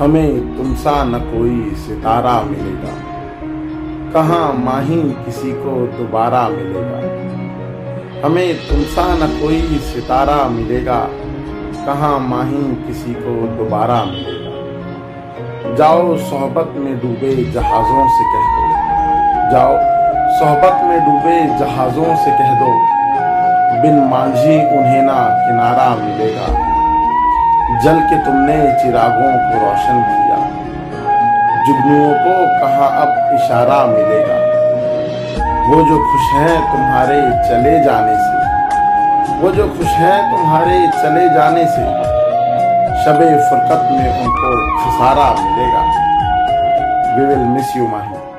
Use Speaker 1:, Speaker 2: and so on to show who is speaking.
Speaker 1: हमें तुमसा न कोई सितारा मिलेगा। कहाँ माही किसी को दोबारा मिलेगा? हमें तुमसा न कोई सितारा मिलेगा। कहाँ माही किसी को दोबारा मिलेगा? जाओ, सोहबत में डूबे जहाजों से कह दो। जाओ, सोहबत में डूबे जहाजों से कह दो। बिन मांझी उन्हें ना किनारा मिलेगा। जल के तुमने चिरागों को रोशन किया। जुगनुओं को कहा, अब इशारा मिलेगा। वो जो खुश हैं तुम्हारे चले जाने से, वो जो खुश हैं तुम्हारे चले जाने से शबे फुरकत में उनको खसारा मिलेगा। We will miss you Mahi